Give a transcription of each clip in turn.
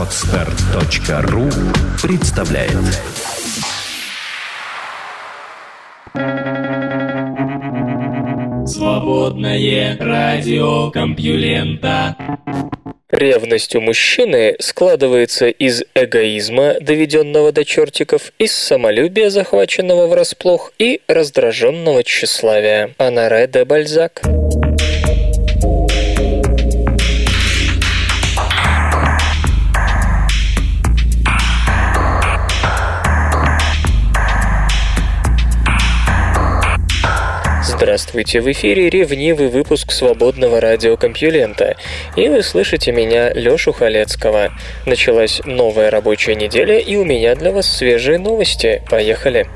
Отстар.ру представляет Свободное радио Компьюлента Ревность у мужчины складывается из эгоизма, доведенного до чертиков, из самолюбия, захваченного врасплох, и раздраженного тщеславия. Анаре де Бальзак. Здравствуйте, в эфире ревнивый выпуск свободного радиокомпьюлента, и вы слышите меня, Лёшу Халецкого. Началась новая рабочая неделя, и у меня для вас свежие новости. Поехали!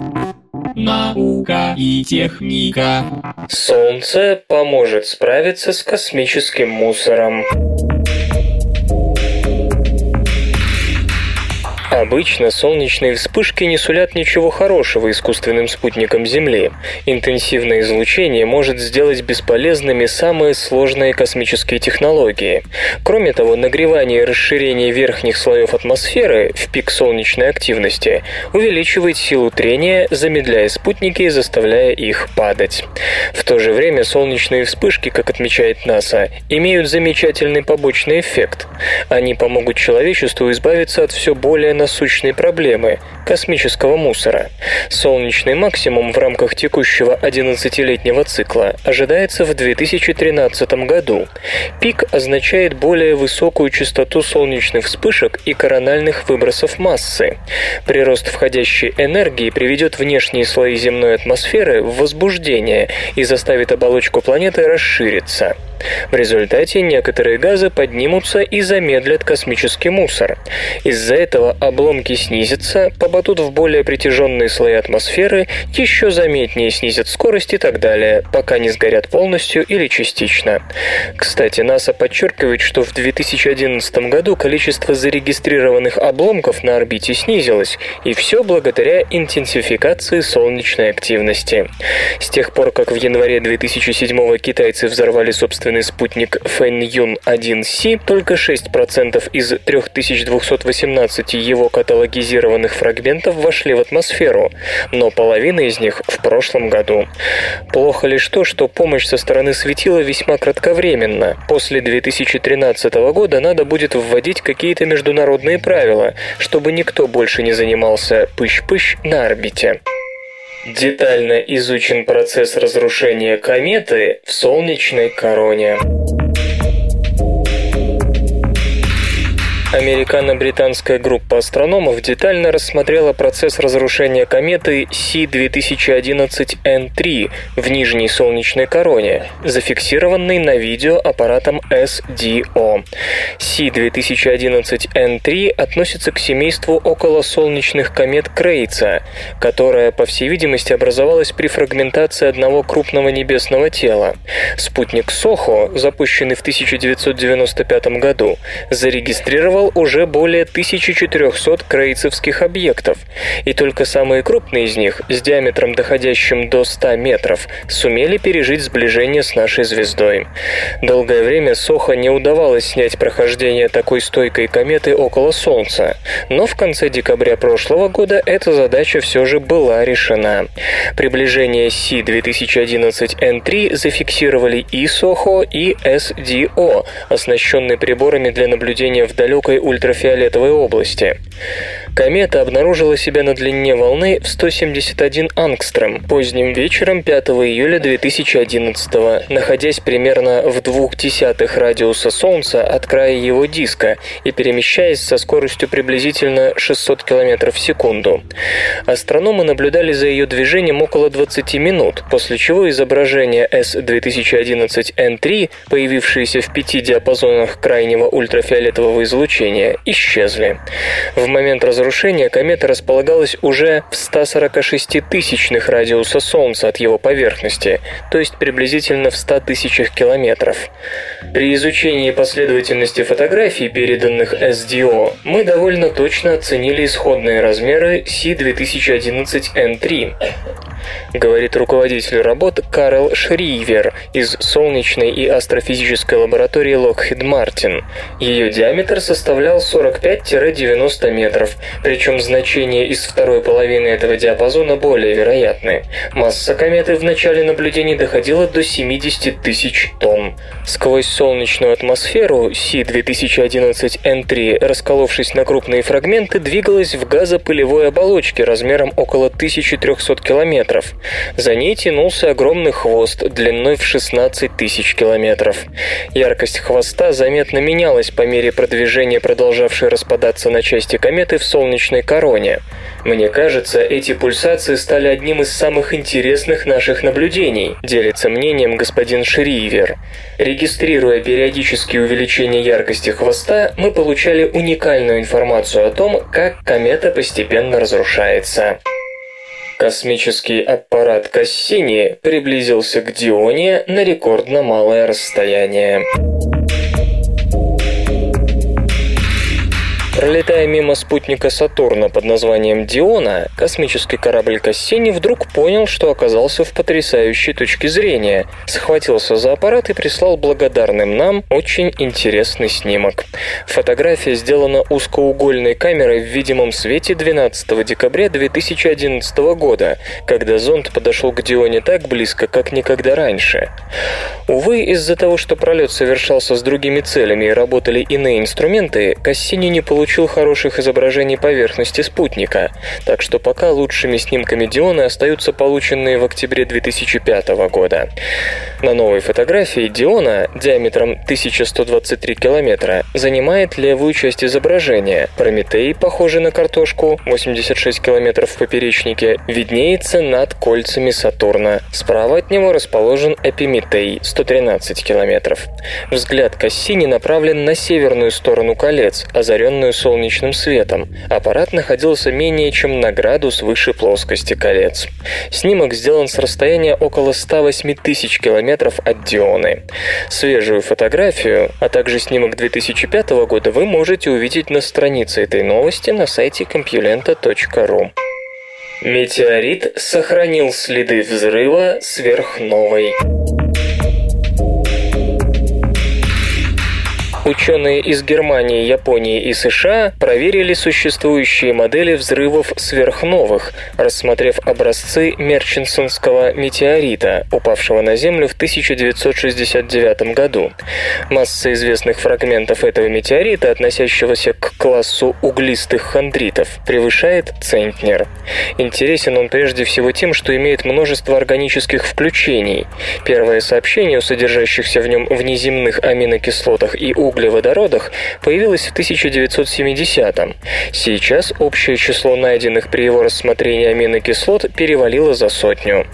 Наука и техника. Солнце поможет справиться с космическим мусором. Обычно солнечные вспышки не сулят ничего хорошего искусственным спутникам Земли. Интенсивное излучение может сделать бесполезными самые сложные космические технологии. Кроме того, нагревание и расширение верхних слоев атмосферы в пик солнечной активности увеличивает силу трения, замедляя спутники и заставляя их падать. В то же время солнечные вспышки, как отмечает НАСА, имеют замечательный побочный эффект. Они помогут человечеству избавиться от все более насущной проблемы – космического мусора. Солнечный максимум в рамках текущего 11-летнего цикла ожидается в 2013 году. Пик означает более высокую частоту солнечных вспышек и корональных выбросов массы. Прирост входящей энергии приведет внешние слои земной атмосферы в возбуждение и заставит оболочку планеты расшириться. В результате некоторые газы поднимутся и замедлят космический мусор. Из-за этого обломки снизятся, попадут в более притяженные слои атмосферы, еще заметнее снизят скорость и так далее, пока не сгорят полностью или частично. Кстати, НАСА подчеркивает, что в 2011 году количество зарегистрированных обломков на орбите снизилось, и все благодаря интенсификации солнечной активности. С тех пор, как в январе 2007 китайцы взорвали собственный спутник Фэньюн 1С, только 6% из 3218 его каталогизированных фрагментов вошли в атмосферу, но половина из них в прошлом году. Плохо лишь то, что помощь со стороны светила весьма кратковременна. После 2013 года надо будет вводить какие-то международные правила, чтобы никто больше не занимался пыщ-пыщ на орбите. Детально изучен процесс разрушения кометы в солнечной короне. Американо-британская группа астрономов детально рассмотрела процесс разрушения кометы C2011N3 в нижней солнечной короне, зафиксированной на видео аппаратом SDO. C2011N3 относится к семейству околосолнечных комет Крейца, которая, по всей видимости, образовалась при фрагментации одного крупного небесного тела. Спутник Сохо, запущенный в 1995 году, зарегистрировал уже более 1400 крейцевских объектов, и только самые крупные из них, с диаметром доходящим до 100 метров, сумели пережить сближение с нашей звездой. Долгое время Сохо не удавалось снять прохождение такой стойкой кометы около Солнца, но в конце декабря прошлого года эта задача все же была решена. Приближение Си-2011N3 зафиксировали и Сохо, и SDO, оснащенные приборами для наблюдения в далекой ультрафиолетовой области. Комета обнаружила себя на длине волны в 171 ангстрем поздним вечером 5 июля 2011 находясь примерно в двух десятых радиуса Солнца от края его диска и перемещаясь со скоростью приблизительно 600 км в секунду. Астрономы наблюдали за ее движением около 20 минут, после чего изображения S2011N3, появившиеся в пяти диапазонах крайнего ультрафиолетового излучения, исчезли. В момент разрушения комета располагалась уже в 146 тысячных радиуса Солнца от его поверхности, то есть приблизительно в 100 тысячах километров. При изучении последовательности фотографий, переданных SDO, мы довольно точно оценили исходные размеры C2011N3. говорит руководитель работ Карл Шривер из солнечной и астрофизической лаборатории Lockheed Martin. Ее диаметр составлял 45-90 метров, причем значения из второй половины этого диапазона более вероятны. Масса кометы в начале наблюдений доходила до 70 тысяч тонн. Сквозь солнечную атмосферу Си-2011N3, расколовшись на крупные фрагменты, двигалась в газопылевой оболочке размером около 1300 километров. За ней тянулся огромный хвост длиной в 16 тысяч километров. Яркость хвоста заметно менялась по мере продвижения продолжавшей распадаться на части кометы в солнечной короне. Мне кажется, эти пульсации стали одним из самых интересных наших наблюдений, делится мнением господин Шривер. Регистрируя периодические увеличения яркости хвоста, мы получали уникальную информацию о том, как комета постепенно разрушается. Космический аппарат Кассини приблизился к Дионе на рекордно малое расстояние. Пролетая мимо спутника Сатурна под названием Диона, космический корабль Кассини вдруг понял, что оказался в потрясающей точке зрения, схватился за аппарат и прислал благодарным нам очень интересный снимок. Фотография сделана узкоугольной камерой в видимом свете 12 декабря 2011 года, когда зонд подошел к Дионе так близко, как никогда раньше. Увы, из-за того, что пролет совершался с другими целями и работали иные инструменты, Кассини не получил получил хороших изображений поверхности спутника, так что пока лучшими снимками Диона остаются полученные в октябре 2005 года. На новой фотографии Диона диаметром 1123 километра занимает левую часть изображения. Прометей, похожий на картошку, 86 километров в поперечнике, виднеется над кольцами Сатурна. Справа от него расположен Эпиметей, 113 километров. Взгляд Кассини направлен на северную сторону колец, озаренную солнечным светом. Аппарат находился менее чем на градус выше плоскости колец. Снимок сделан с расстояния около 108 тысяч километров от Дионы. Свежую фотографию, а также снимок 2005 года вы можете увидеть на странице этой новости на сайте compulenta.ru. Метеорит сохранил следы взрыва сверхновой. Ученые из Германии, Японии и США проверили существующие модели взрывов сверхновых, рассмотрев образцы Мерчинсонского метеорита, упавшего на Землю в 1969 году. Масса известных фрагментов этого метеорита, относящегося к классу углистых хондритов, превышает центнер. Интересен он прежде всего тем, что имеет множество органических включений. Первое сообщение о содержащихся в нем внеземных аминокислотах и углях углеводородах появилась в 1970-м. Сейчас общее число найденных при его рассмотрении аминокислот перевалило за сотню.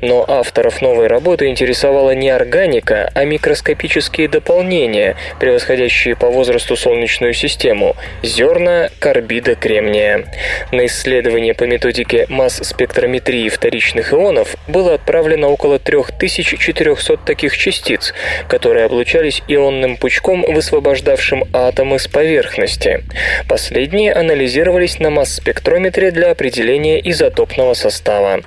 Но авторов новой работы интересовала не органика, а микроскопические дополнения, превосходящие по возрасту Солнечную систему – зерна карбида кремния. На исследование по методике масс-спектрометрии вторичных ионов было отправлено около 3400 таких частиц, которые облучались ионным пучком в высвобождавшим атомы с поверхности. Последние анализировались на масс-спектрометре для определения изотопного состава.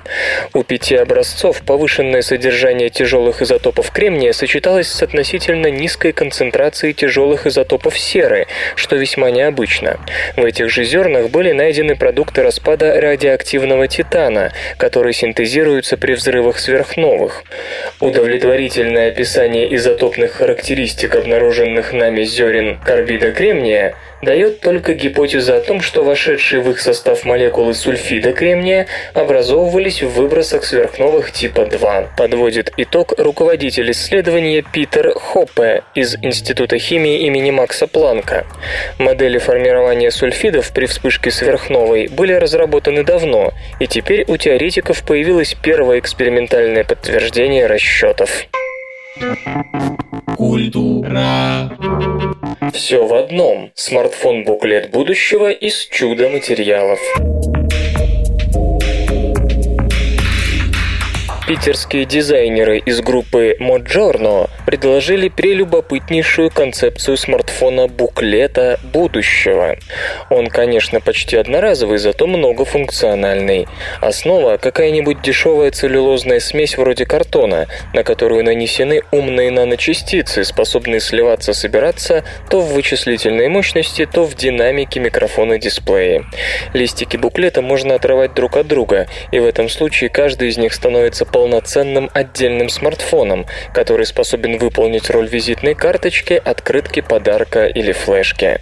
У пяти образцов повышенное содержание тяжелых изотопов кремния сочеталось с относительно низкой концентрацией тяжелых изотопов серы, что весьма необычно. В этих же зернах были найдены продукты распада радиоактивного титана, которые синтезируются при взрывах сверхновых. Удовлетворительное описание изотопных характеристик, обнаруженных на нами зерен карбида кремния дает только гипотезу о том, что вошедшие в их состав молекулы сульфида кремния образовывались в выбросах сверхновых типа 2. Подводит итог руководитель исследования Питер Хоппе из Института химии имени Макса Планка. Модели формирования сульфидов при вспышке сверхновой были разработаны давно, и теперь у теоретиков появилось первое экспериментальное подтверждение расчетов. Культура. Все в одном. Смартфон-буклет будущего из чудо-материалов. Питерские дизайнеры из группы Moджорно предложили прелюбопытнейшую концепцию смартфона буклета будущего. Он, конечно, почти одноразовый, зато многофункциональный. Основа – какая-нибудь дешевая целлюлозная смесь вроде картона, на которую нанесены умные наночастицы, способные сливаться-собираться то в вычислительной мощности, то в динамике микрофона дисплея. Листики буклета можно отрывать друг от друга, и в этом случае каждый из них становится полноценным отдельным смартфоном, который способен выполнить роль визитной карточки, открытки, подарка или флешки.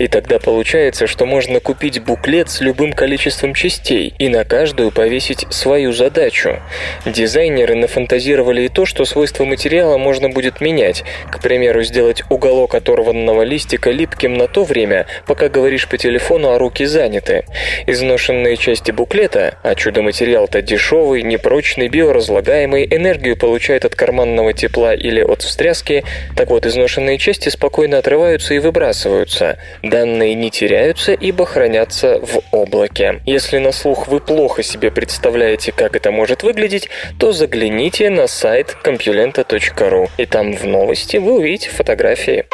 И тогда получается, что можно купить буклет с любым количеством частей и на каждую повесить свою задачу. Дизайнеры нафантазировали и то, что свойства материала можно будет менять. К примеру, сделать уголок оторванного листика липким на то время, пока говоришь по телефону, а руки заняты. Изношенные части буклета, а чудо-материал-то дешевый, непрочный, биоразлагаемый, энергию получает от карманного тепла или от встряски, так вот, изношенные части спокойно отрываются и выбрасываются. Данные не теряются, ибо хранятся в облаке. Если на слух вы плохо себе представляете, как это может выглядеть, то загляните на сайт compulenta.ru, и там в новости вы увидите фотографии.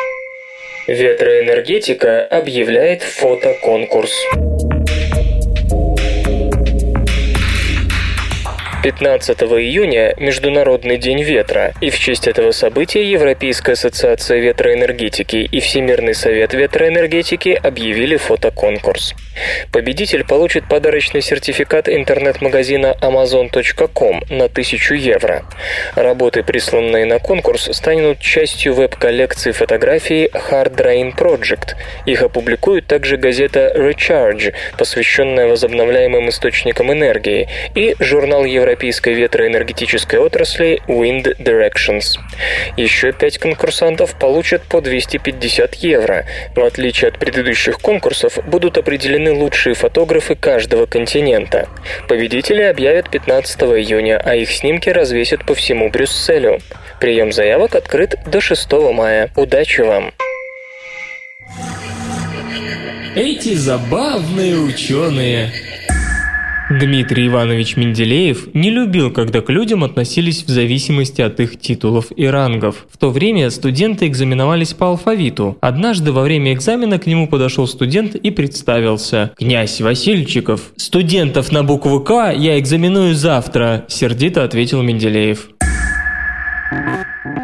Ветроэнергетика объявляет фотоконкурс. 15 июня – Международный день ветра, и в честь этого события Европейская ассоциация ветроэнергетики и Всемирный совет ветроэнергетики объявили фотоконкурс. Победитель получит подарочный сертификат интернет-магазина amazon.com на 1000 евро. Работы, присланные на конкурс, станут частью веб-коллекции фотографий Hard Drain Project. Их опубликует также газета Recharge, посвященная возобновляемым источникам энергии, и журнал европейской ветроэнергетической отрасли Wind Directions. Еще пять конкурсантов получат по 250 евро. В отличие от предыдущих конкурсов, будут определены лучшие фотографы каждого континента. Победители объявят 15 июня, а их снимки развесят по всему Брюсселю. Прием заявок открыт до 6 мая. Удачи вам! Эти забавные ученые. Дмитрий Иванович Менделеев не любил, когда к людям относились в зависимости от их титулов и рангов. В то время студенты экзаменовались по алфавиту. Однажды во время экзамена к нему подошел студент и представился. «Князь Васильчиков, студентов на букву «К» я экзаменую завтра», – сердито ответил Менделеев.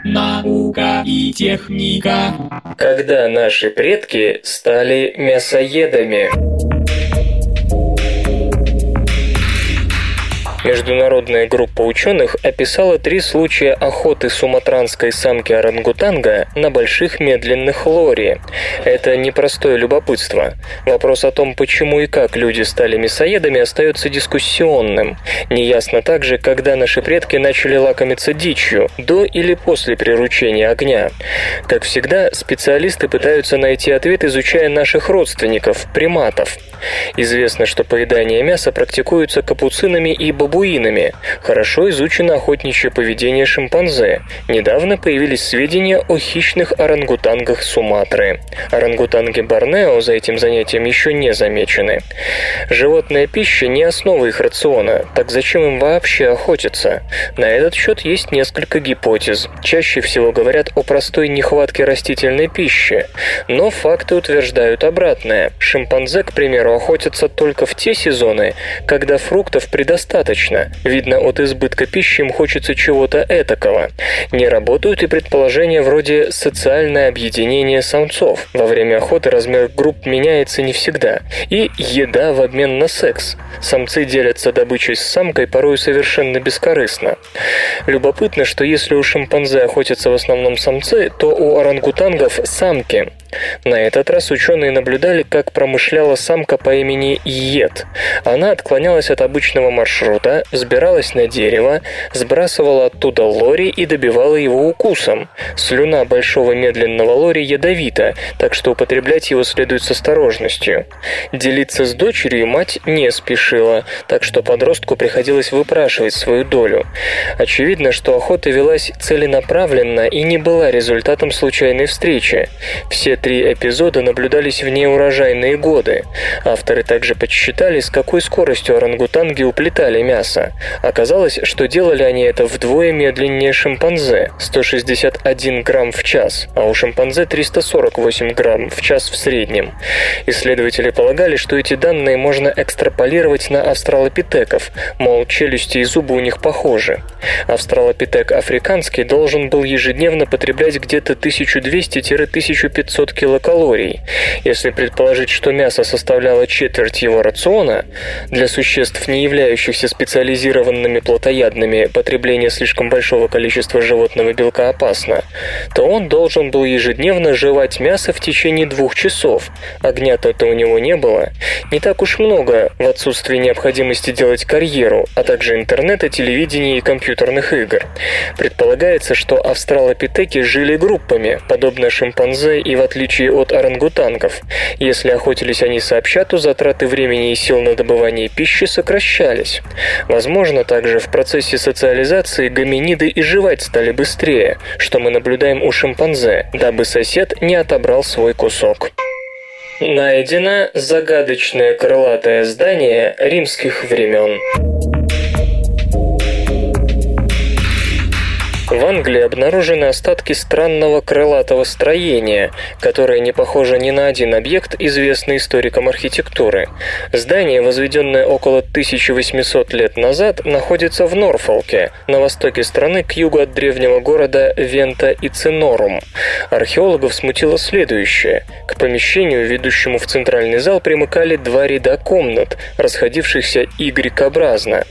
Наука и техника. Когда наши предки стали мясоедами. Международная группа ученых описала три случая охоты суматранской самки орангутанга на больших медленных лори. Это непростое любопытство. Вопрос о том, почему и как люди стали мясоедами, остается дискуссионным. Неясно также, когда наши предки начали лакомиться дичью, до или после приручения огня. Как всегда, специалисты пытаются найти ответ, изучая наших родственников, приматов. Известно, что поедание мяса практикуется капуцинами и бабуинами. Хорошо изучено охотничье поведение шимпанзе. Недавно появились сведения о хищных орангутангах Суматры. Орангутанги Борнео за этим занятием еще не замечены. Животная пища не основа их рациона, так зачем им вообще охотиться? На этот счет есть несколько гипотез. Чаще всего говорят о простой нехватке растительной пищи, но факты утверждают обратное. Шимпанзе, к примеру, охотятся только в те сезоны, когда фруктов предостаточно. Видно, от избытка пищи им хочется чего-то этакого. Не работают и предположения вроде «социальное объединение самцов». Во время охоты размер групп меняется не всегда. И еда в обмен на секс. Самцы делятся добычей с самкой порой совершенно бескорыстно. Любопытно, что если у шимпанзе охотятся в основном самцы, то у орангутангов – самки. На этот раз ученые наблюдали, как промышляла самка по имени Йет. Она отклонялась от обычного маршрута, взбиралась на дерево, сбрасывала оттуда лори и добивала его укусом. Слюна большого медленного лори ядовита, так что употреблять его следует с осторожностью. Делиться с дочерью мать не спешила, так что подростку приходилось выпрашивать свою долю. Очевидно, что охота велась целенаправленно и не была результатом случайной встречи. Все три эпизода наблюдались в неурожайные годы. Авторы также подсчитали, с какой скоростью орангутанги уплетали мясо. Оказалось, что делали они это вдвое медленнее шимпанзе – 161 грамм в час, а у шимпанзе 348 грамм в час в среднем. Исследователи полагали, что эти данные можно экстраполировать на австралопитеков, мол, челюсти и зубы у них похожи. Австралопитек африканский должен был ежедневно потреблять где-то 1200-1500 килокалорий. Если предположить, что мясо составляло четверть его рациона, для существ, не являющихся специализированными плотоядными, потребление слишком большого количества животного белка опасно, то он должен был ежедневно жевать мясо в течение двух часов. Огня-то у него не было. Не так уж много в отсутствии необходимости делать карьеру, а также интернета, телевидения и компьютерных игр. Предполагается, что австралопитеки жили группами, подобно шимпанзе и в отличие от орангутангов. Если охотились они сообща, то затраты времени и сил на добывание пищи сокращались. Возможно, также в процессе социализации гоминиды и жевать стали быстрее, что мы наблюдаем у шимпанзе, дабы сосед не отобрал свой кусок. Найдено загадочное крылатое здание римских времен. В Англии обнаружены остатки странного крылатого строения, которое не похоже ни на один объект, известный историкам архитектуры. Здание, возведенное около 1800 лет назад, находится в Норфолке, на востоке страны к югу от древнего города Вента и Цинорум. Археологов смутило следующее. К помещению, ведущему в центральный зал, примыкали два ряда комнат, расходившихся Y-образно.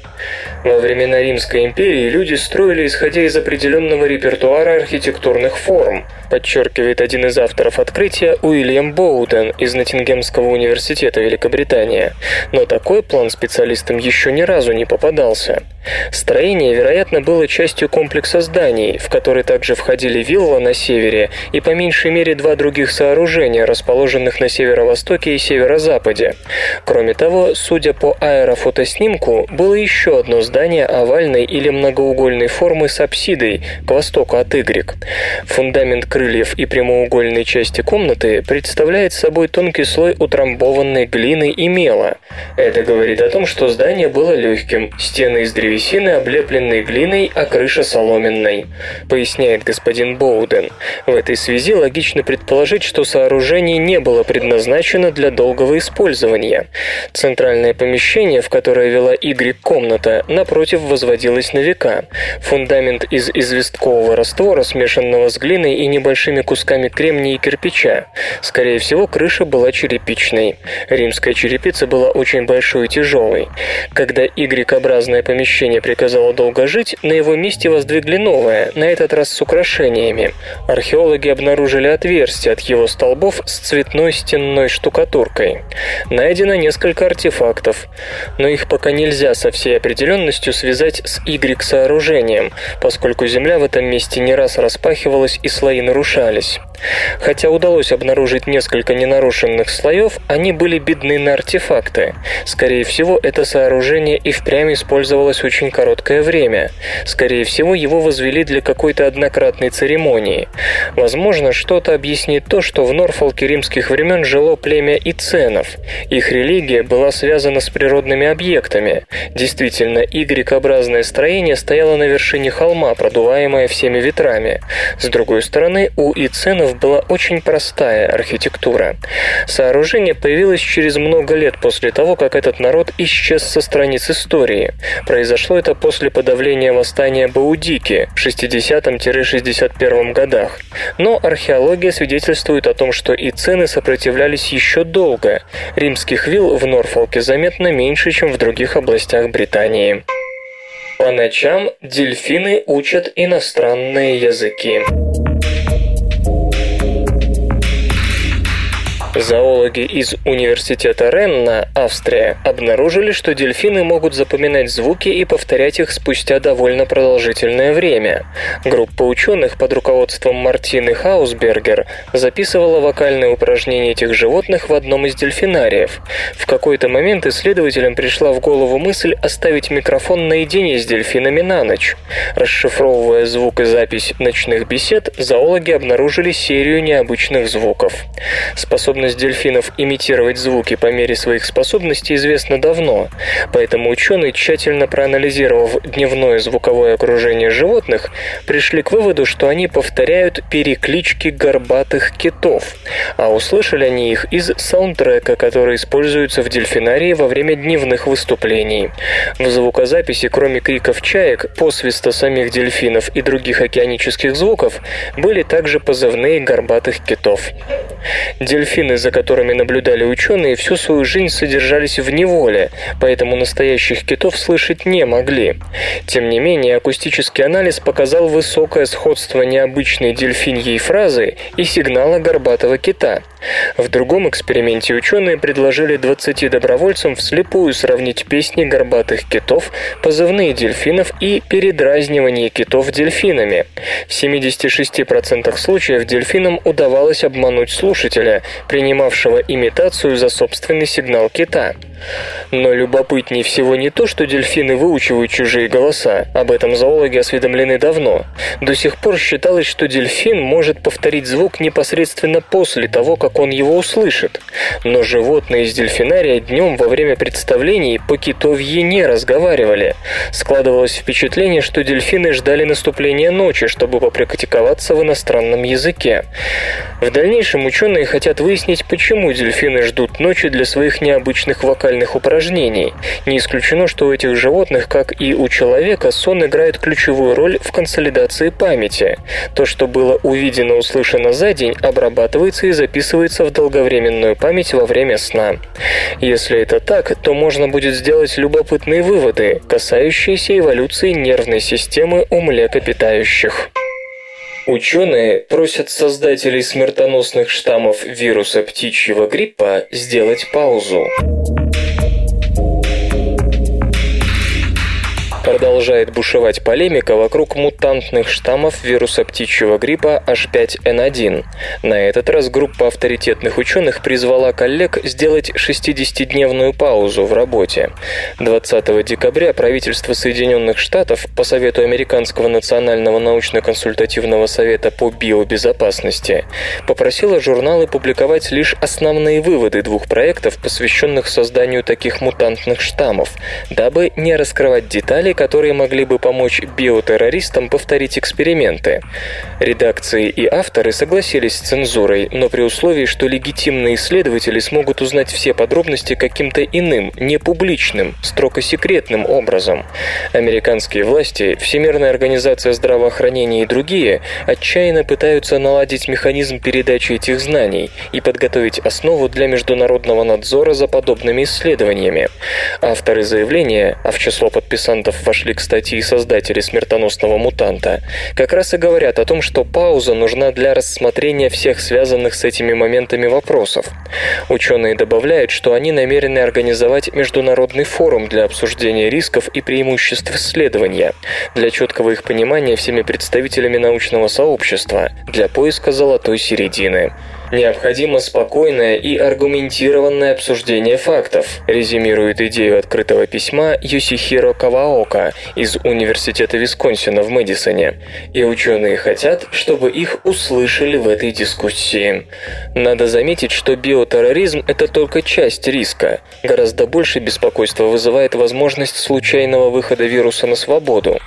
Во времена Римской империи люди строили, исходя из определенного репертуара архитектурных форм, подчеркивает один из авторов открытия Уильям Боуден из Ноттингемского университета Великобритания. Но такой план специалистам еще ни разу не попадался. Строение, вероятно, было частью комплекса зданий, в который также входили вилла на севере и по меньшей мере два других сооружения, расположенных на северо-востоке и северо-западе. Кроме того, судя по аэрофотоснимку, было еще одно здание овальной или многоугольной формы с апсидой к востоку от Y. Фундамент крыльев и прямоугольной части комнаты представляет собой тонкий слой утрамбованной глины и мела. Это говорит о том, что здание было легким, стены из древесины облепленной глиной, а крыша соломенной, поясняет господин Боуден. В этой связи логично предположить, что сооружение не было предназначено для долгого использования. Центральное помещение, в которое вела Y-комната, напротив возводилось на века. Фундамент из известкового раствора, смешанного с глиной и небольшим небольшими кусками кремния и кирпича. Скорее всего, крыша была черепичной. Римская черепица была очень большой и тяжелой. Когда Y-образное помещение приказало долго жить, на его месте воздвигли новое, на этот раз с украшениями. Археологи обнаружили отверстие от его столбов с цветной стенной штукатуркой. Найдено несколько артефактов, но их пока нельзя со всей определенностью связать с Y-сооружением, поскольку земля в этом месте не раз распахивалась и слои нарушались. Хотя удалось обнаружить несколько ненарушенных слоев, они были бедны на артефакты. Скорее всего, это сооружение и впрямь использовалось очень короткое время. Скорее всего, его возвели для какой-то однократной церемонии. Возможно, что-то объяснит то, что в Норфолке римских времен жило племя Иценов. Их религия была связана с природными объектами. Действительно, Y-образное строение стояло на вершине холма, продуваемое всеми ветрами. С другой стороны, у Иценов была очень простая архитектура. Сооружение появилось через много лет после того, как этот народ исчез со страниц истории. Произошло это после подавления восстания Баудики в 60-61 годах. Но археология свидетельствует о том, что Ицены сопротивлялись еще долго. Римских вилл в Норфолке заметно меньше, чем в других областях Британии. По ночам дельфины учат иностранные языки. Зоологи из университета Ренна, Австрия, обнаружили, что дельфины могут запоминать звуки и повторять их спустя довольно продолжительное время. Группа ученых под руководством Мартины Хаусбергер записывала вокальные упражнения этих животных в одном из дельфинариев. В какой-то момент исследователям пришла в голову мысль оставить микрофон наедине с дельфинами на ночь. Расшифровывая звук и запись ночных бесед, зоологи обнаружили серию необычных звуков. Способность способность дельфинов имитировать звуки по мере своих способностей известна давно, поэтому ученые, тщательно проанализировав дневное звуковое окружение животных, пришли к выводу, что они повторяют переклички горбатых китов, а услышали они их из саундтрека, который используется в дельфинарии во время дневных выступлений. В звукозаписи, кроме криков чаек, посвиста самих дельфинов и других океанических звуков, были также позывные горбатых китов. Дельфины, за которыми наблюдали ученые, всю свою жизнь содержались в неволе, поэтому настоящих китов слышать не могли. Тем не менее, акустический анализ показал высокое сходство необычной дельфиньей фразы и сигнала горбатого кита. В другом эксперименте ученые предложили 20 добровольцам вслепую сравнить песни горбатых китов, позывные дельфинов и передразнивание китов дельфинами. В 76% случаев дельфинам удавалось обмануть слушателя, принимавшего имитацию за собственный сигнал кита. Но любопытнее всего не то, что дельфины выучивают чужие голоса, об этом зоологи осведомлены давно. До сих пор считалось, что дельфин может повторить звук непосредственно после того, как он его услышит. Но животные из дельфинария днем во время представлений по китовье не разговаривали. Складывалось впечатление, что дельфины ждали наступления ночи, чтобы попрактиковаться в иностранном языке. В дальнейшем ученые хотят выяснить, почему дельфины ждут ночи для своих необычных вокальных упражнений. Не исключено, что у этих животных, как и у человека, сон играет ключевую роль в консолидации памяти. То, что было увидено, услышано за день, обрабатывается и записывается в долговременную память во время сна. Если это так, то можно будет сделать любопытные выводы, касающиеся эволюции нервной системы у млекопитающих. Ученые просят создателей смертоносных штаммов вируса птичьего гриппа сделать паузу. Продолжает бушевать полемика вокруг мутантных штаммов вируса птичьего гриппа H5N1. На этот раз группа авторитетных ученых призвала коллег сделать 60-дневную паузу в работе. 20 декабря правительство Соединенных Штатов по совету Американского национального научно-консультативного совета по биобезопасности попросило журналы публиковать лишь основные выводы двух проектов, посвященных созданию таких мутантных штаммов, дабы не раскрывать детали, которые могли бы помочь биотеррористам повторить эксперименты. Редакции и авторы согласились с цензурой, но при условии, что легитимные исследователи смогут узнать все подробности каким-то иным, непубличным, строго секретным образом. Американские власти, Всемирная организация здравоохранения и другие отчаянно пытаются наладить механизм передачи этих знаний и подготовить основу для международного надзора за подобными исследованиями. Авторы заявления, а в число подписантов вошли, кстати, и создатели смертоносного мутанта, как раз и говорят о том, что пауза нужна для рассмотрения всех связанных с этими моментами вопросов. Ученые добавляют, что они намерены организовать международный форум для обсуждения рисков и преимуществ исследования, для четкого их понимания всеми представителями научного сообщества, для поиска золотой середины. Необходимо спокойное и аргументированное обсуждение фактов, резюмирует идею открытого письма Юсихиро Каваока из Университета Висконсина в Мэдисоне. И ученые хотят, чтобы их услышали в этой дискуссии. Надо заметить, что биотерроризм – это только часть риска. Гораздо больше беспокойства вызывает возможность случайного выхода вируса на свободу.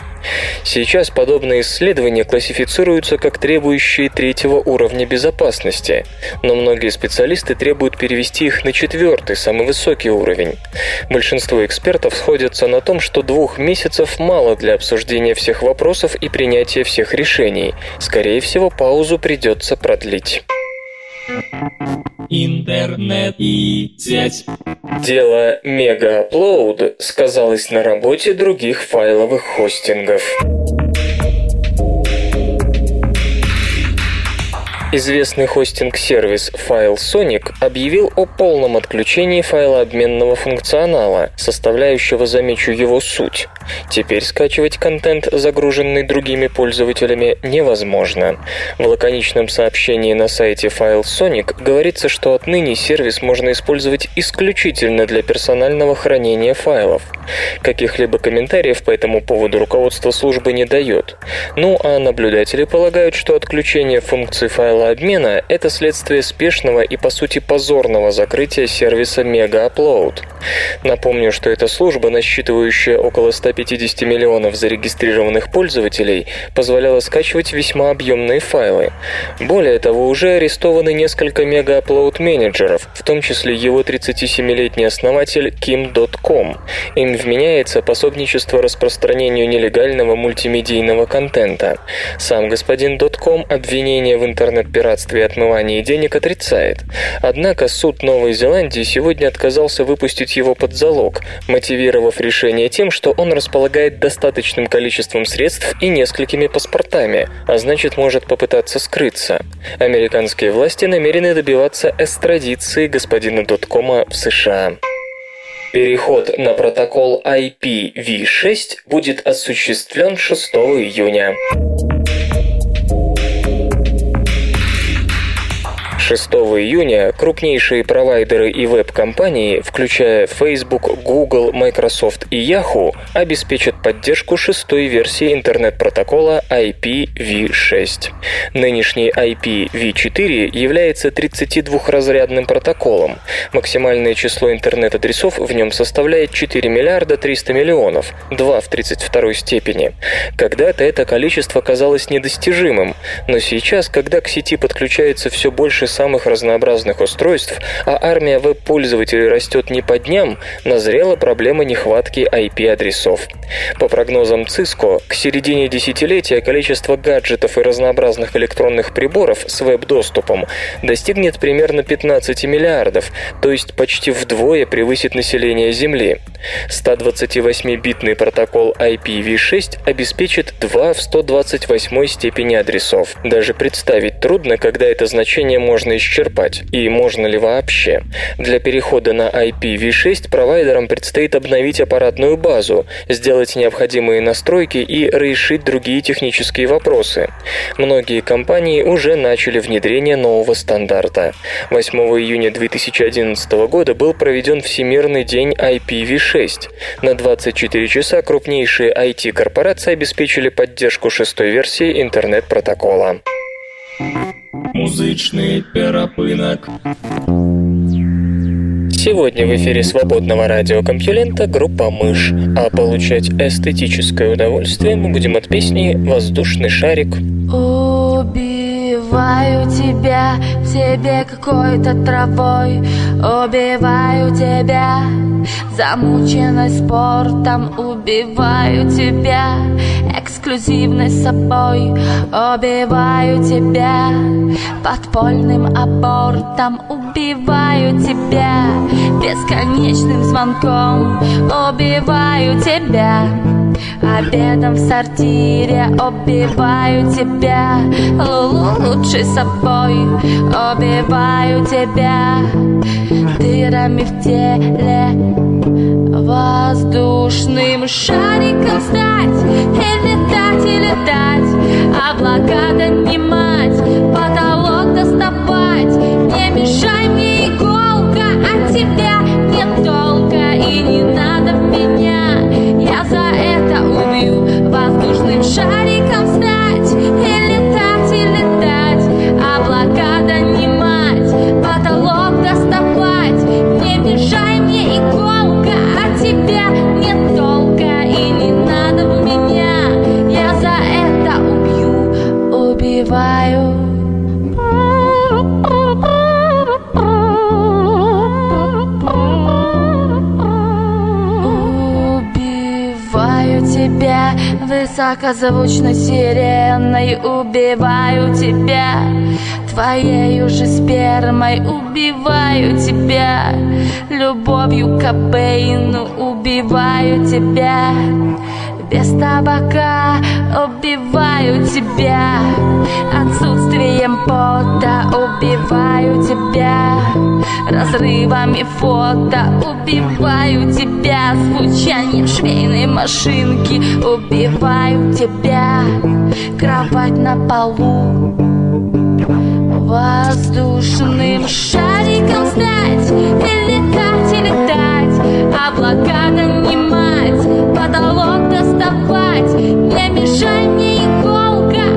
Сейчас подобные исследования классифицируются как требующие третьего уровня безопасности, но многие специалисты требуют перевести их на четвертый, самый высокий уровень. Большинство экспертов сходятся на том, что двух месяцев мало для обсуждения всех вопросов и принятия всех решений. Скорее всего, паузу придется продлить. Интернет и сеть. Дело Мегаплоуд сказалось на работе других файловых хостингов. Известный хостинг-сервис FileSonic объявил о полном отключении файлообменного функционала, составляющего, замечу, его суть. Теперь скачивать контент, загруженный другими пользователями, невозможно. В лаконичном сообщении на сайте FileSonic говорится, что отныне сервис можно использовать исключительно для персонального хранения файлов. Каких-либо комментариев по этому поводу руководство службы не дает. Ну а наблюдатели полагают, что отключение функции файла файлообмена – это следствие спешного и, по сути, позорного закрытия сервиса Mega Upload. Напомню, что эта служба, насчитывающая около 150 миллионов зарегистрированных пользователей, позволяла скачивать весьма объемные файлы. Более того, уже арестованы несколько Mega Upload менеджеров, в том числе его 37-летний основатель Kim.com. Им вменяется пособничество распространению нелегального мультимедийного контента. Сам господин .com обвинение в интернет-пиратстве и отмывании денег отрицает. Однако суд Новой Зеландии сегодня отказался выпустить его под залог, мотивировав решение тем, что он располагает достаточным количеством средств и несколькими паспортами, а значит может попытаться скрыться. Американские власти намерены добиваться эстрадиции господина Доткома в США. Переход на протокол IPv6 будет осуществлен 6 июня. 6 июня крупнейшие провайдеры и веб-компании, включая Facebook, Google, Microsoft и Yahoo, обеспечат поддержку шестой версии интернет-протокола IPv6. Нынешний IPv4 является 32-разрядным протоколом. Максимальное число интернет-адресов в нем составляет 4 миллиарда 300 миллионов, 2 в 32 степени. Когда-то это количество казалось недостижимым, но сейчас, когда к сети подключается все больше самых разнообразных устройств, а армия веб-пользователей растет не по дням, назрела проблема нехватки IP-адресов. По прогнозам Cisco, к середине десятилетия количество гаджетов и разнообразных электронных приборов с веб-доступом достигнет примерно 15 миллиардов, то есть почти вдвое превысит население Земли. 128-битный протокол IPv6 обеспечит 2 в 128 степени адресов. Даже представить трудно, когда это значение можно можно исчерпать, и можно ли вообще. Для перехода на IPv6 провайдерам предстоит обновить аппаратную базу, сделать необходимые настройки и решить другие технические вопросы. Многие компании уже начали внедрение нового стандарта. 8 июня 2011 года был проведен Всемирный день IPv6. На 24 часа крупнейшие IT-корпорации обеспечили поддержку шестой версии интернет-протокола. Музычный перапынок. Сегодня в эфире свободного радиокомпьюлента группа «Мышь», а получать эстетическое удовольствие мы будем от песни «Воздушный шарик». Убиваю тебя, тебе какой-то травой. Убиваю тебя, замученной спортом. Убиваю тебя, эксклюзивной собой. Убиваю тебя, подпольным абортом. Убиваю тебя, бесконечным звонком. Убиваю тебя Обедом в сортире убиваю тебя. Лучшей собой убиваю тебя. Дырами в теле Воздушным шариком стать И летать, и летать. Облака донимать Потолок доставать Не мешай высокозвучной сиреной Убиваю тебя. Твоей уже спермой Убиваю тебя. Любовью к Кобейну Убиваю тебя. Без табака Убиваю тебя отсутствием пота Убиваю тебя разрывами фото Убиваю тебя звучанием швейной машинки Убиваю тебя кровать на полу Воздушным шариком стать И летать, и летать Облака донимать Потолок доставать Не мешай мне иголка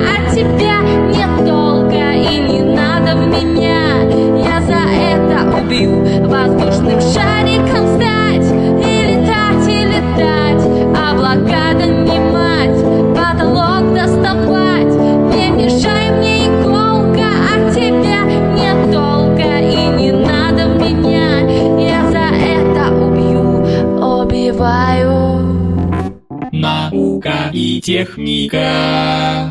От тебя нет толка И не надо в меня. Я за это убью Воздушным шариком стать И летать, и летать. Облака донимать Потолок доставать. Не мешай мне иголка От тебя нет толка И не надо в меня. Я за это убью Убиваю Наука и техника.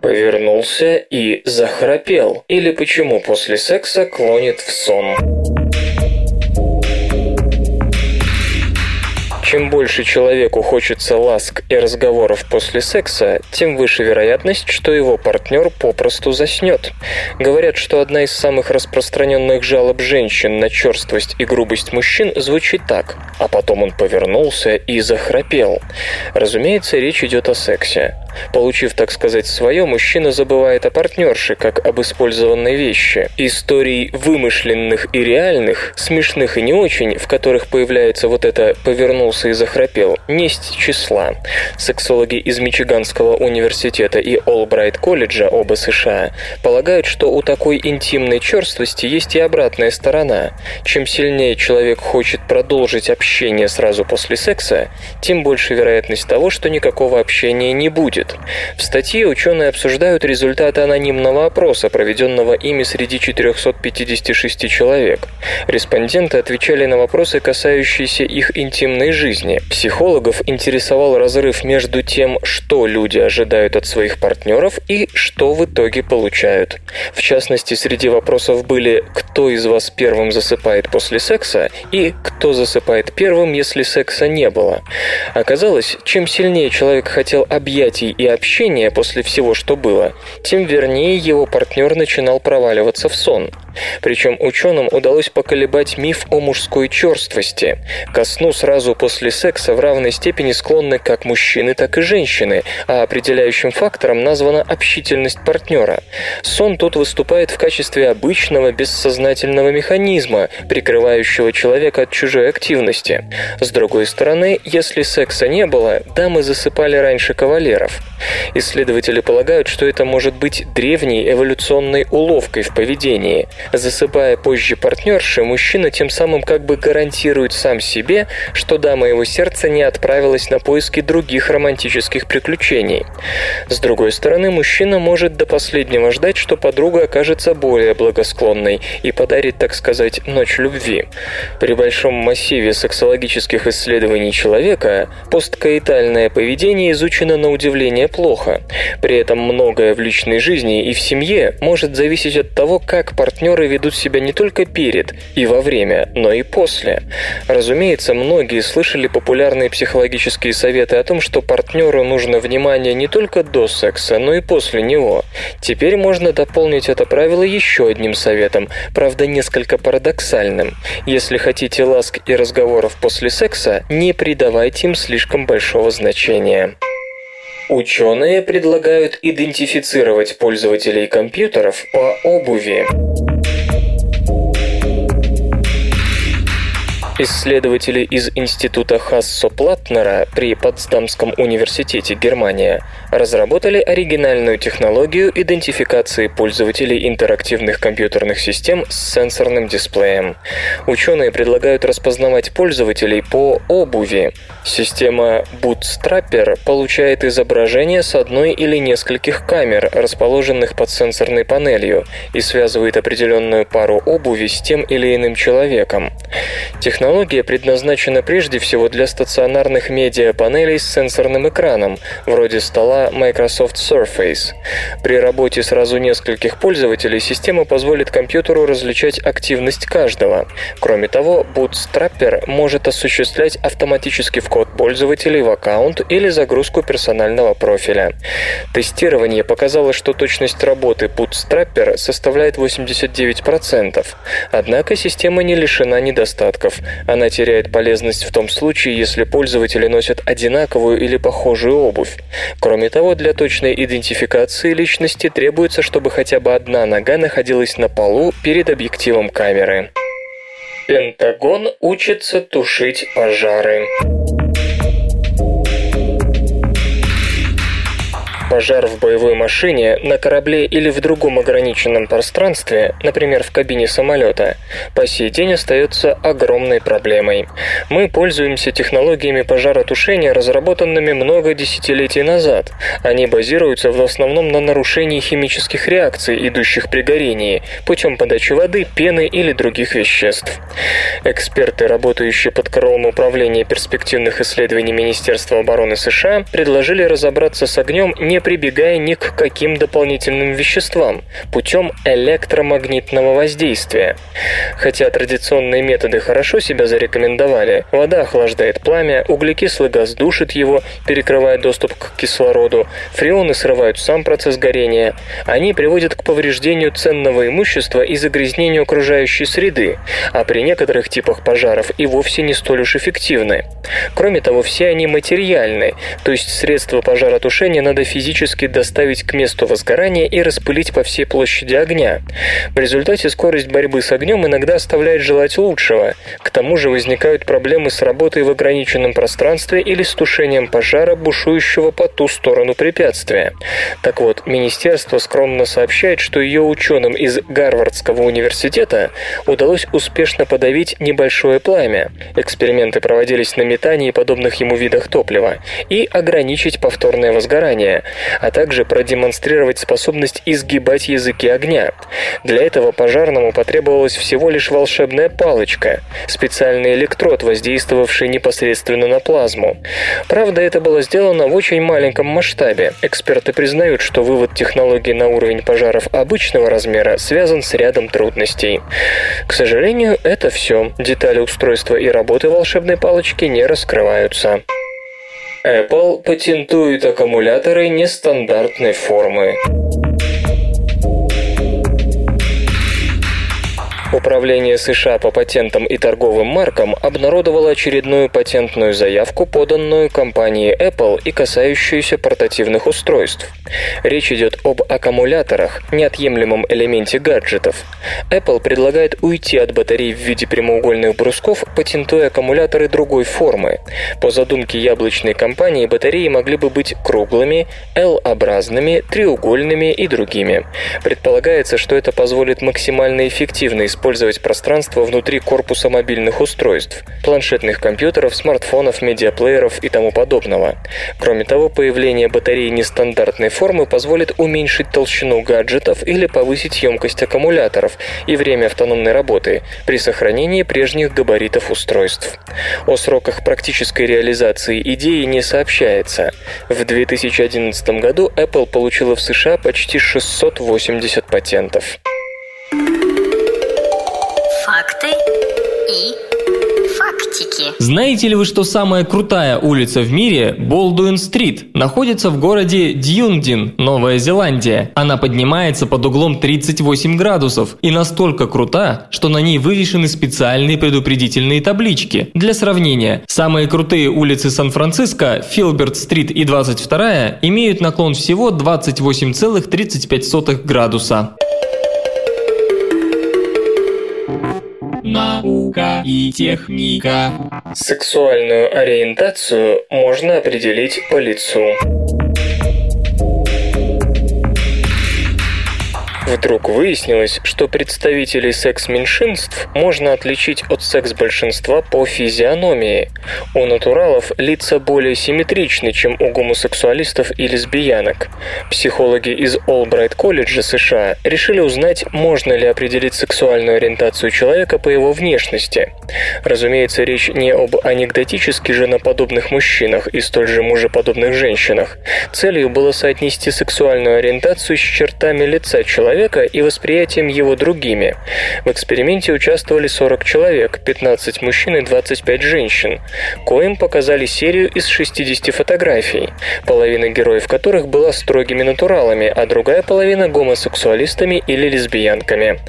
Повернулся и захрапел. Или почему после секса клонит в сон. Чем больше человеку хочется ласк и разговоров после секса, тем выше вероятность, что его партнер попросту заснет. Говорят, что одна из самых распространенных жалоб женщин на черствость и грубость мужчин звучит так, а потом он повернулся и захрапел. Разумеется, речь идет о сексе. Получив, так сказать, свое, мужчина забывает о партнерше, как об использованной вещи. Историй вымышленных и реальных, смешных и не очень, в которых появляется вот это «повернулся и захрапел», несть числа. Сексологи из Мичиганского университета и Олбрайт колледжа, оба США, полагают, что у такой интимной черствости есть и обратная сторона. Чем сильнее человек хочет продолжить общение сразу после секса, тем больше вероятность того, что никакого общения не будет. В статье ученые обсуждают результаты анонимного опроса, проведенного ими среди 456 человек. Респонденты отвечали на вопросы, касающиеся их интимной жизни. Психологов интересовал разрыв между тем, что люди ожидают от своих партнеров и что в итоге получают. В частности, среди вопросов были «Кто из вас первым засыпает после секса?» и «Кто засыпает первым, если секса не было?». Оказалось, чем сильнее человек хотел объятий и общения после всего, что было, тем вернее его партнер начинал проваливаться в сон. Причем ученым удалось поколебать миф о мужской черствости. Ко сну сразу после секса в равной степени склонны как мужчины, так и женщины, а определяющим фактором названа общительность партнера. Сон тут выступает в качестве обычного бессознательного механизма, прикрывающего человека от чужой активности. С другой стороны, если секса не было, дамы засыпали раньше кавалеров. Исследователи полагают, что это может быть древней эволюционной уловкой в поведении. Засыпая позже партнерши, мужчина тем самым как бы гарантирует сам себе, что дама его сердца не отправилась на поиски других романтических приключений. С другой стороны, мужчина может до последнего ждать, что подруга окажется более благосклонной и подарит, так сказать, ночь любви. При большом массиве сексологических исследований человека посткаитальное поведение изучено на удивление плохо. При этом многое в личной жизни и в семье может зависеть от того, как партнеры ведут себя не только перед и во время, но и после. Разумеется, многие слышали популярные психологические советы о том, что партнеру нужно внимание не только до секса, но и после него. Теперь можно дополнить это правило еще одним советом, правда несколько парадоксальным. Если хотите ласк и разговоров после секса, не придавайте им слишком большого значения. Ученые предлагают идентифицировать пользователей компьютеров по обуви. Исследователи из Института Хассо-Платнера при Потсдамском университете Германия разработали оригинальную технологию идентификации пользователей интерактивных компьютерных систем с сенсорным дисплеем. Ученые предлагают распознавать пользователей по обуви. Система Bootstrapper получает изображение с одной или нескольких камер, расположенных под сенсорной панелью, и связывает определенную пару обуви с тем или иным человеком. Технология Технология предназначена прежде всего для стационарных медиапанелей с сенсорным экраном, вроде стола Microsoft Surface. При работе сразу нескольких пользователей система позволит компьютеру различать активность каждого. Кроме того, Bootstrapper может осуществлять автоматический вход пользователей в аккаунт или загрузку персонального профиля. Тестирование показало, что точность работы Bootstrapper составляет 89%. Однако система не лишена недостатков. Она теряет полезность в том случае, если пользователи носят одинаковую или похожую обувь. Кроме того, для точной идентификации личности требуется, чтобы хотя бы одна нога находилась на полу перед объективом камеры. Пентагон учится тушить пожары. Пожар в боевой машине, на корабле или в другом ограниченном пространстве, например, в кабине самолета, по сей день остается огромной проблемой. Мы пользуемся технологиями пожаротушения, разработанными много десятилетий назад. Они базируются в основном на нарушении химических реакций, идущих при горении, путем подачи воды, пены или других веществ. Эксперты, работающие под крылом Управления перспективных исследований Министерства обороны США, предложили разобраться с огнем, не прибегая ни к каким дополнительным веществам, путем электромагнитного воздействия. Хотя традиционные методы хорошо себя зарекомендовали, вода охлаждает пламя, углекислый газ душит его, перекрывая доступ к кислороду, фреоны срывают сам процесс горения, они приводят к повреждению ценного имущества и загрязнению окружающей среды, а при некоторых типах пожаров и вовсе не столь уж эффективны. Кроме того, все они материальны, то есть средства пожаротушения надо физически доставить к месту возгорания и распылить по всей площади огня. В результате скорость борьбы с огнем иногда оставляет желать лучшего. К тому же возникают проблемы с работой в ограниченном пространстве или с тушением пожара, бушующего по ту сторону препятствия. Так вот, министерство скромно сообщает, что ее ученым из Гарвардского университета удалось успешно подавить небольшое пламя. Эксперименты проводились на метании подобных ему видах топлива и ограничить повторное возгорание, а также продемонстрировать способность изгибать языки огня. Для этого пожарному потребовалась всего лишь волшебная палочка, специальный электрод, воздействовавший непосредственно на плазму. Правда, это было сделано в очень маленьком масштабе. Эксперты признают, что вывод технологии на уровень пожаров обычного размера связан с рядом трудностей. К сожалению, это все. Детали устройства и работы волшебной палочки не раскрываются. Apple патентует аккумуляторы нестандартной формы. Управление США по патентам и торговым маркам обнародовало очередную патентную заявку, поданную компанией Apple и касающуюся портативных устройств. Речь идет об аккумуляторах, неотъемлемом элементе гаджетов. Apple предлагает уйти от батарей в виде прямоугольных брусков, патентуя аккумуляторы другой формы. По задумке яблочной компании батареи могли бы быть круглыми, L-образными, треугольными и другими. Предполагается, что это позволит максимально эффективно использовать использовать пространство внутри корпуса мобильных устройств, планшетных компьютеров, смартфонов, медиаплееров и тому подобного. Кроме того, появление батареи нестандартной формы позволит уменьшить толщину гаджетов или повысить емкость аккумуляторов и время автономной работы при сохранении прежних габаритов устройств. О сроках практической реализации идеи не сообщается. В 2011 году Apple получила в США почти 680 патентов. Факты Знаете ли вы, что самая крутая улица в мире, Болдуин-стрит, находится в городе Дьюндин, Новая Зеландия? Она поднимается под углом 38 градусов и настолько крута, что на ней вывешены специальные предупредительные таблички. Для сравнения, самые крутые улицы Сан-Франциско, Филберт-стрит и 22 имеют наклон всего 28,35 градуса. Наука и техника. Сексуальную ориентацию можно определить по лицу. Вдруг выяснилось, что представителей секс-меньшинств можно отличить от секс-большинства по физиономии. У натуралов лица более симметричны, чем у гомосексуалистов и лесбиянок. Психологи из Олбрайт колледжа США решили узнать, можно ли определить сексуальную ориентацию человека по его внешности. Разумеется, речь не об анекдотически женоподобных мужчинах и столь же мужеподобных женщинах. Целью было соотнести сексуальную ориентацию с чертами лица человека и восприятием его другими. В эксперименте участвовали 40 человек, 15 мужчин и 25 женщин. Коим показали серию из 60 фотографий, половина героев которых была строгими натуралами, а другая половина гомосексуалистами или лесбиянками.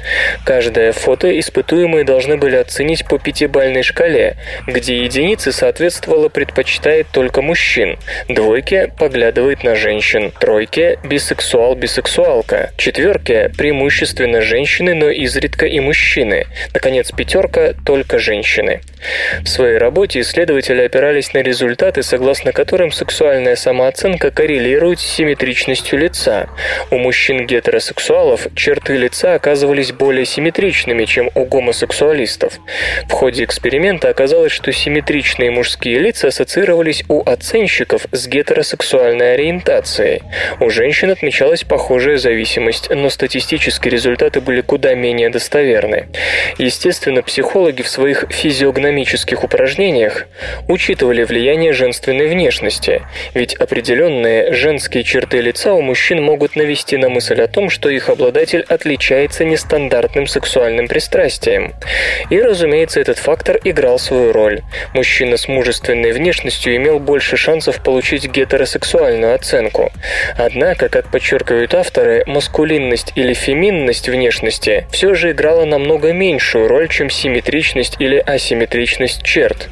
Каждое фото испытуемые должны были оценить по пятибальной шкале, где единицы соответствовало предпочитает только мужчин, двойке поглядывает на женщин, тройке бисексуал-бисексуалка, четверке третья – преимущественно женщины, но изредка и мужчины. Наконец, пятерка – только женщины. В своей работе исследователи опирались на результаты, согласно которым сексуальная самооценка коррелирует с симметричностью лица. У мужчин-гетеросексуалов черты лица оказывались более симметричными, чем у гомосексуалистов. В ходе эксперимента оказалось, что симметричные мужские лица ассоциировались у оценщиков с гетеросексуальной ориентацией. У женщин отмечалась похожая зависимость, но статистические результаты были куда менее достоверны. Естественно, психологи в своих физиогномических упражнениях учитывали влияние женственной внешности, ведь определенные женские черты лица у мужчин могут навести на мысль о том, что их обладатель отличается нестандартным сексуальным пристрастием. И, разумеется, этот фактор играл свою роль. Мужчина с мужественной внешностью имел больше шансов получить гетеросексуальную оценку. Однако, как подчеркивают авторы, маскулинность или феминность внешности все же играла намного меньшую роль, чем симметричность или асимметричность черт.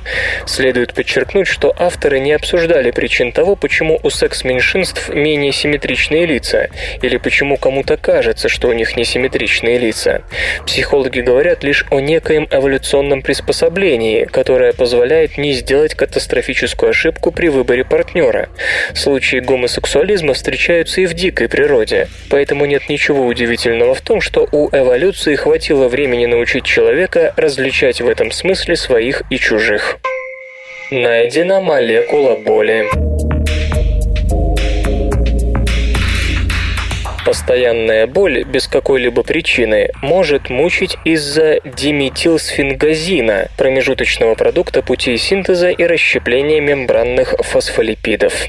Следует подчеркнуть, что авторы не обсуждали причин того, почему у секс-меньшинств менее симметричные лица, или почему кому-то кажется, что у них несимметричные лица. Психологи говорят лишь о некоем эволюционном приспособлении, которое позволяет не сделать катастрофическую ошибку при выборе партнера. Случаи гомосексуализма встречаются и в дикой природе, поэтому нет ничего удивительного в том, что у эволюции хватило времени научить человека различать в этом смысле своих и чужих. Найдена молекула боли. Постоянная боль без какой-либо причины может мучить из-за диметилсфингазина, промежуточного продукта путей синтеза и расщепления мембранных фосфолипидов.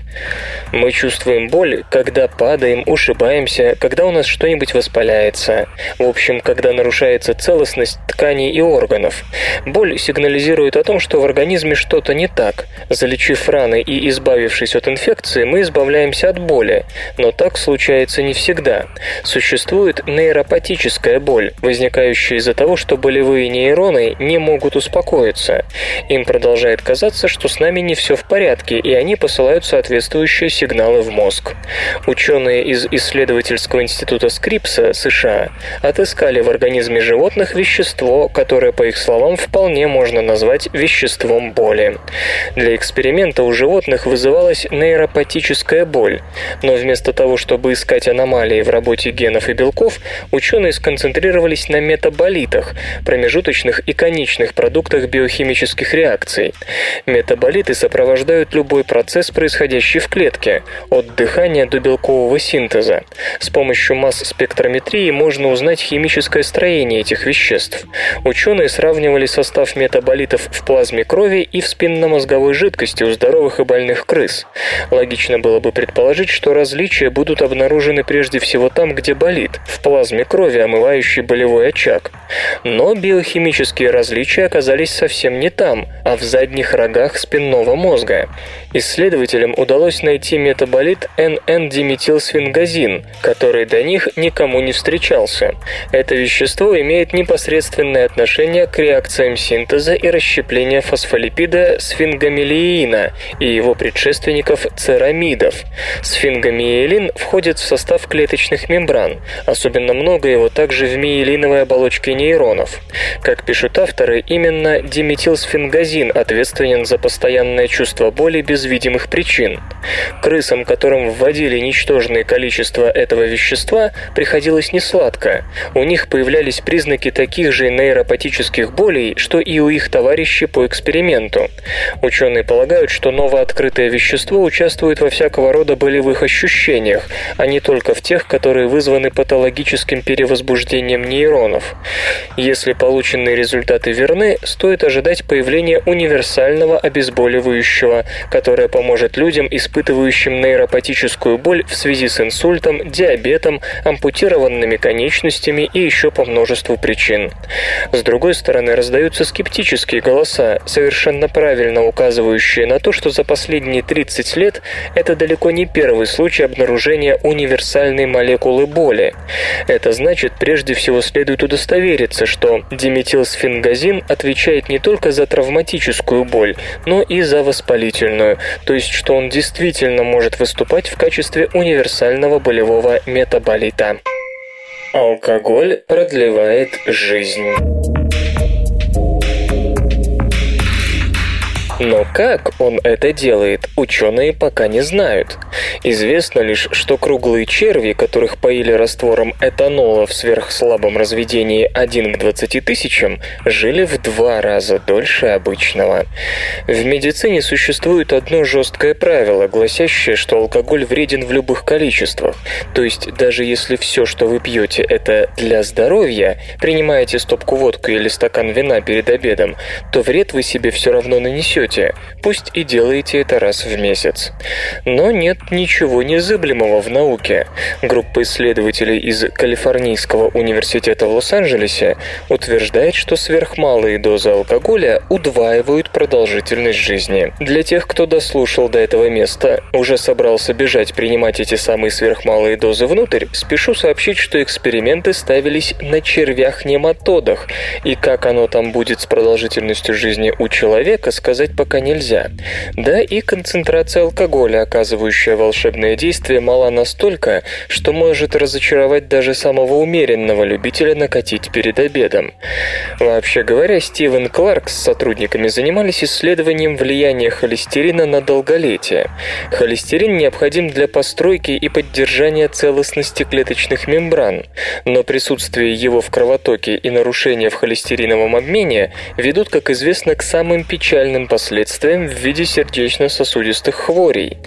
Мы чувствуем боль, когда падаем, ушибаемся, когда у нас что-нибудь воспаляется. В общем, когда нарушается целостность тканей и органов. Боль сигнализирует о том, что в организме что-то не так. Залечив раны и избавившись от инфекции, мы избавляемся от боли. Но так случается не всегда всегда. Существует нейропатическая боль, возникающая из-за того, что болевые нейроны не могут успокоиться. Им продолжает казаться, что с нами не все в порядке, и они посылают соответствующие сигналы в мозг. Ученые из исследовательского института Скрипса, США, отыскали в организме животных вещество, которое, по их словам, вполне можно назвать веществом боли. Для эксперимента у животных вызывалась нейропатическая боль, но вместо того, чтобы искать аномалии аномалии в работе генов и белков, ученые сконцентрировались на метаболитах, промежуточных и конечных продуктах биохимических реакций. Метаболиты сопровождают любой процесс, происходящий в клетке, от дыхания до белкового синтеза. С помощью масс-спектрометрии можно узнать химическое строение этих веществ. Ученые сравнивали состав метаболитов в плазме крови и в спинномозговой жидкости у здоровых и больных крыс. Логично было бы предположить, что различия будут обнаружены прежде всего там, где болит, в плазме крови, омывающей болевой очаг. Но биохимические различия оказались совсем не там, а в задних рогах спинного мозга. Исследователям удалось найти метаболит НН-диметилсфингазин, который до них никому не встречался. Это вещество имеет непосредственное отношение к реакциям синтеза и расщепления фосфолипида сфингомелиина и его предшественников церамидов. Сфингомиелин входит в состав клеточных мембран. Особенно много его также в миелиновой оболочке нейронов. Как пишут авторы, именно диметилсфингазин ответственен за постоянное чувство боли без видимых причин. Крысам, которым вводили ничтожное количество этого вещества, приходилось несладко. У них появлялись признаки таких же нейропатических болей, что и у их товарищей по эксперименту. Ученые полагают, что новооткрытое вещество участвует во всякого рода болевых ощущениях, а не только в тех, которые вызваны патологическим перевозбуждением нейронов. Если полученные результаты верны, стоит ожидать появления универсального обезболивающего, которая поможет людям, испытывающим нейропатическую боль в связи с инсультом, диабетом, ампутированными конечностями и еще по множеству причин. С другой стороны, раздаются скептические голоса, совершенно правильно указывающие на то, что за последние 30 лет это далеко не первый случай обнаружения универсальной молекулы боли. Это значит, прежде всего следует удостовериться, что диметилсфингазин отвечает не только за травматическую боль, но и за воспалительную, то есть что он действительно может выступать в качестве универсального болевого метаболита. Алкоголь продлевает жизнь. Но как он это делает, ученые пока не знают. Известно лишь, что круглые черви, которых поили раствором этанола в сверхслабом разведении 1 к 20 тысячам, жили в два раза дольше обычного. В медицине существует одно жесткое правило, гласящее, что алкоголь вреден в любых количествах. То есть даже если все, что вы пьете, это для здоровья, принимаете стопку водки или стакан вина перед обедом, то вред вы себе все равно нанесете можете, пусть и делаете это раз в месяц. Но нет ничего незыблемого в науке. Группа исследователей из Калифорнийского университета в Лос-Анджелесе утверждает, что сверхмалые дозы алкоголя удваивают продолжительность жизни. Для тех, кто дослушал до этого места, уже собрался бежать принимать эти самые сверхмалые дозы внутрь, спешу сообщить, что эксперименты ставились на червях-нематодах, и как оно там будет с продолжительностью жизни у человека, сказать пока нельзя. Да и концентрация алкоголя, оказывающая волшебное действие, мала настолько, что может разочаровать даже самого умеренного любителя накатить перед обедом. Вообще говоря, Стивен Кларк с сотрудниками занимались исследованием влияния холестерина на долголетие. Холестерин необходим для постройки и поддержания целостности клеточных мембран, но присутствие его в кровотоке и нарушения в холестериновом обмене ведут, как известно, к самым печальным последствиям последствиям в виде сердечно-сосудистых хворей.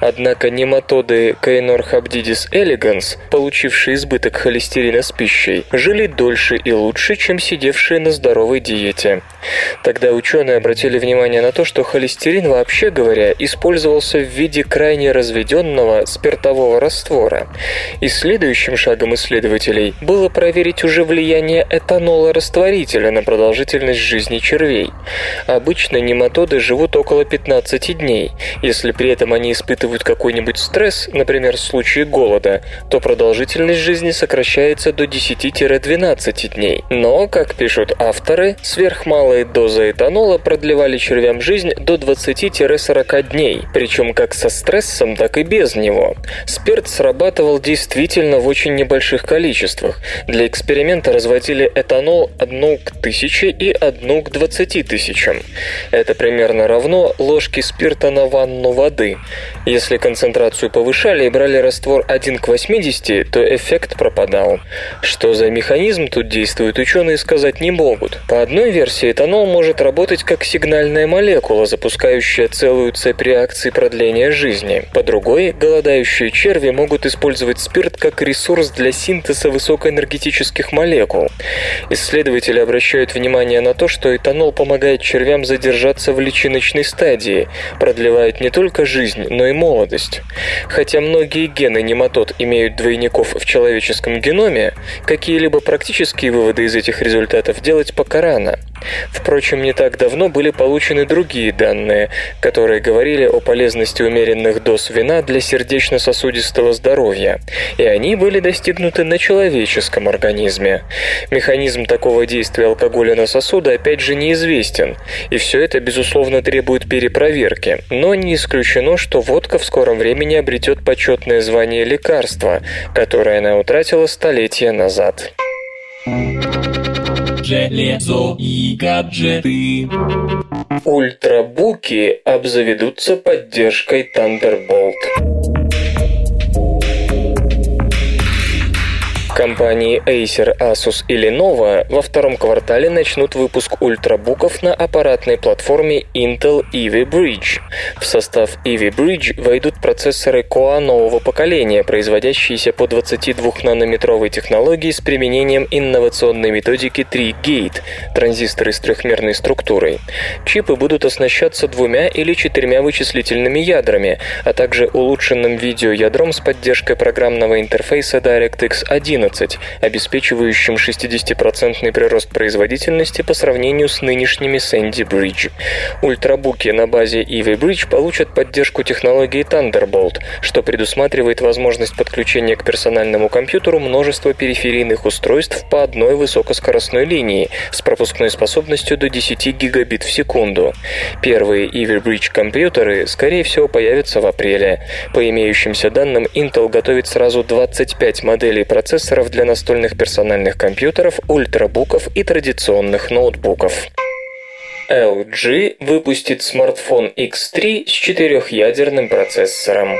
Однако нематоды Кейнорхабдидис элеганс, получившие избыток холестерина с пищей, жили дольше и лучше, чем сидевшие на здоровой диете. Тогда ученые обратили внимание на то, что холестерин, вообще говоря, использовался в виде крайне разведенного спиртового раствора. И следующим шагом исследователей было проверить уже влияние этанола растворителя на продолжительность жизни червей. Обычно нематоды нематоды живут около 15 дней. Если при этом они испытывают какой-нибудь стресс, например, в случае голода, то продолжительность жизни сокращается до 10-12 дней. Но, как пишут авторы, сверхмалые дозы этанола продлевали червям жизнь до 20-40 дней, причем как со стрессом, так и без него. Спирт срабатывал действительно в очень небольших количествах. Для эксперимента разводили этанол 1 к 1000 и 1 к 20 тысячам. Это примерно равно ложке спирта на ванну воды. Если концентрацию повышали и брали раствор 1 к 80, то эффект пропадал. Что за механизм тут действует, ученые сказать не могут. По одной версии, этанол может работать как сигнальная молекула, запускающая целую цепь реакций продления жизни. По другой, голодающие черви могут использовать спирт как ресурс для синтеза высокоэнергетических молекул. Исследователи обращают внимание на то, что этанол помогает червям задержаться в личиночной стадии, продлевает не только жизнь, но и молодость. Хотя многие гены нематод имеют двойников в человеческом геноме, какие-либо практические выводы из этих результатов делать пока рано. Впрочем, не так давно были получены другие данные, которые говорили о полезности умеренных доз вина для сердечно-сосудистого здоровья, и они были достигнуты на человеческом организме. Механизм такого действия алкоголя на сосуды опять же неизвестен, и все это, безусловно, безусловно, требует перепроверки, но не исключено, что водка в скором времени обретет почетное звание лекарства, которое она утратила столетия назад. Железо и гаджеты. Ультрабуки обзаведутся поддержкой Thunderbolt. Компании Acer, Asus и Lenovo во втором квартале начнут выпуск ультрабуков на аппаратной платформе Intel Ivy Bridge. В состав Ivy Bridge войдут процессоры Core нового поколения, производящиеся по 22-нанометровой технологии с применением инновационной методики 3-Gate – транзисторы с трехмерной структурой. Чипы будут оснащаться двумя или четырьмя вычислительными ядрами, а также улучшенным видеоядром с поддержкой программного интерфейса DirectX 11 11, обеспечивающим 60% прирост производительности по сравнению с нынешними Sandy Bridge. Ультрабуки на базе Ivy Bridge получат поддержку технологии Thunderbolt, что предусматривает возможность подключения к персональному компьютеру множества периферийных устройств по одной высокоскоростной линии с пропускной способностью до 10 гигабит в секунду. Первые Ivy Bridge компьютеры, скорее всего, появятся в апреле. По имеющимся данным, Intel готовит сразу 25 моделей процессора процессоров для настольных персональных компьютеров, ультрабуков и традиционных ноутбуков. LG выпустит смартфон X3 с четырехъядерным процессором.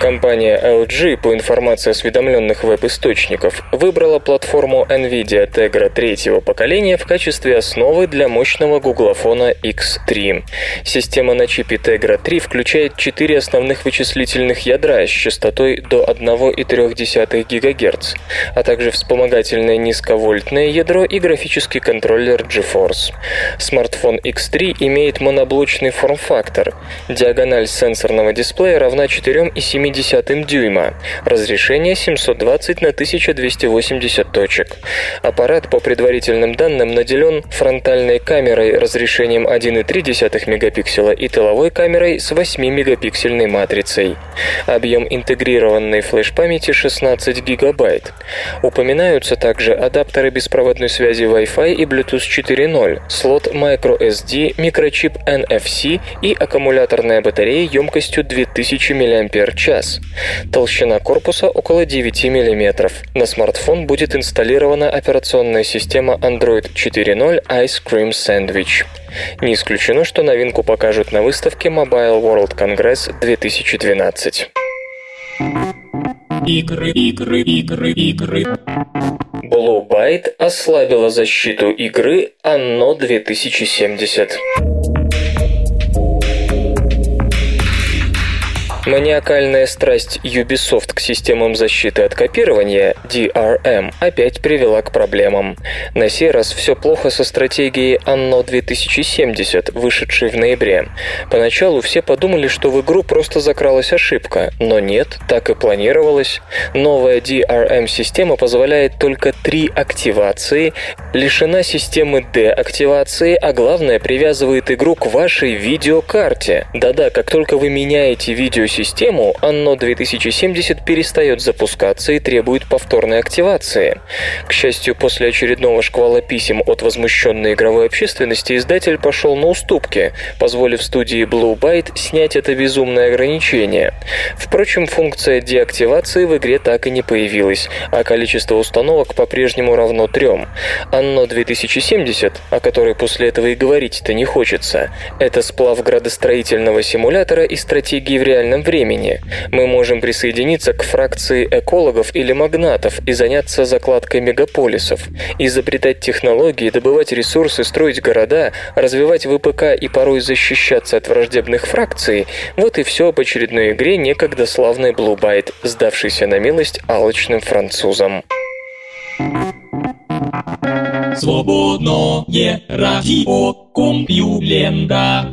Компания LG, по информации осведомленных веб-источников, выбрала платформу NVIDIA Tegra третьего поколения в качестве основы для мощного гуглофона X3. Система на чипе Tegra 3 включает четыре основных вычислительных ядра с частотой до 1,3 ГГц, а также вспомогательное низковольтное ядро и графический контроллер GeForce. Смартфон X3 имеет моноблочный форм-фактор. Диагональ сенсорного дисплея равна 4,7 0,7 дюйма, разрешение 720 на 1280 точек. Аппарат, по предварительным данным, наделен фронтальной камерой разрешением 1,3 мегапикселя и тыловой камерой с 8-мегапиксельной матрицей. Объем интегрированной флеш-памяти 16 гигабайт. Упоминаются также адаптеры беспроводной связи Wi-Fi и Bluetooth 4.0, слот microSD, микрочип NFC и аккумуляторная батарея емкостью 2000 мАч час. Толщина корпуса около 9 мм. На смартфон будет инсталлирована операционная система Android 4.0 Ice Cream Sandwich. Не исключено, что новинку покажут на выставке Mobile World Congress 2012. Игры, игры, игры, игры. Blue Byte ослабила защиту игры Anno 2070. Маниакальная страсть Ubisoft к системам защиты от копирования, DRM, опять привела к проблемам. На сей раз все плохо со стратегией Anno 2070, вышедшей в ноябре. Поначалу все подумали, что в игру просто закралась ошибка, но нет, так и планировалось. Новая DRM-система позволяет только три активации, лишена системы деактивации, а главное привязывает игру к вашей видеокарте. Да-да, как только вы меняете видеосистему, систему, Anno 2070 перестает запускаться и требует повторной активации. К счастью, после очередного шквала писем от возмущенной игровой общественности издатель пошел на уступки, позволив студии Blue Byte снять это безумное ограничение. Впрочем, функция деактивации в игре так и не появилась, а количество установок по-прежнему равно трем. Anno 2070, о которой после этого и говорить-то не хочется, это сплав градостроительного симулятора и стратегии в реальном времени. Мы можем присоединиться к фракции экологов или магнатов и заняться закладкой мегаполисов, изобретать технологии, добывать ресурсы, строить города, развивать ВПК и порой защищаться от враждебных фракций – вот и все об очередной игре некогда славной Blue Byte, сдавшейся на милость алчным французам. Свободное радио Компьюлента.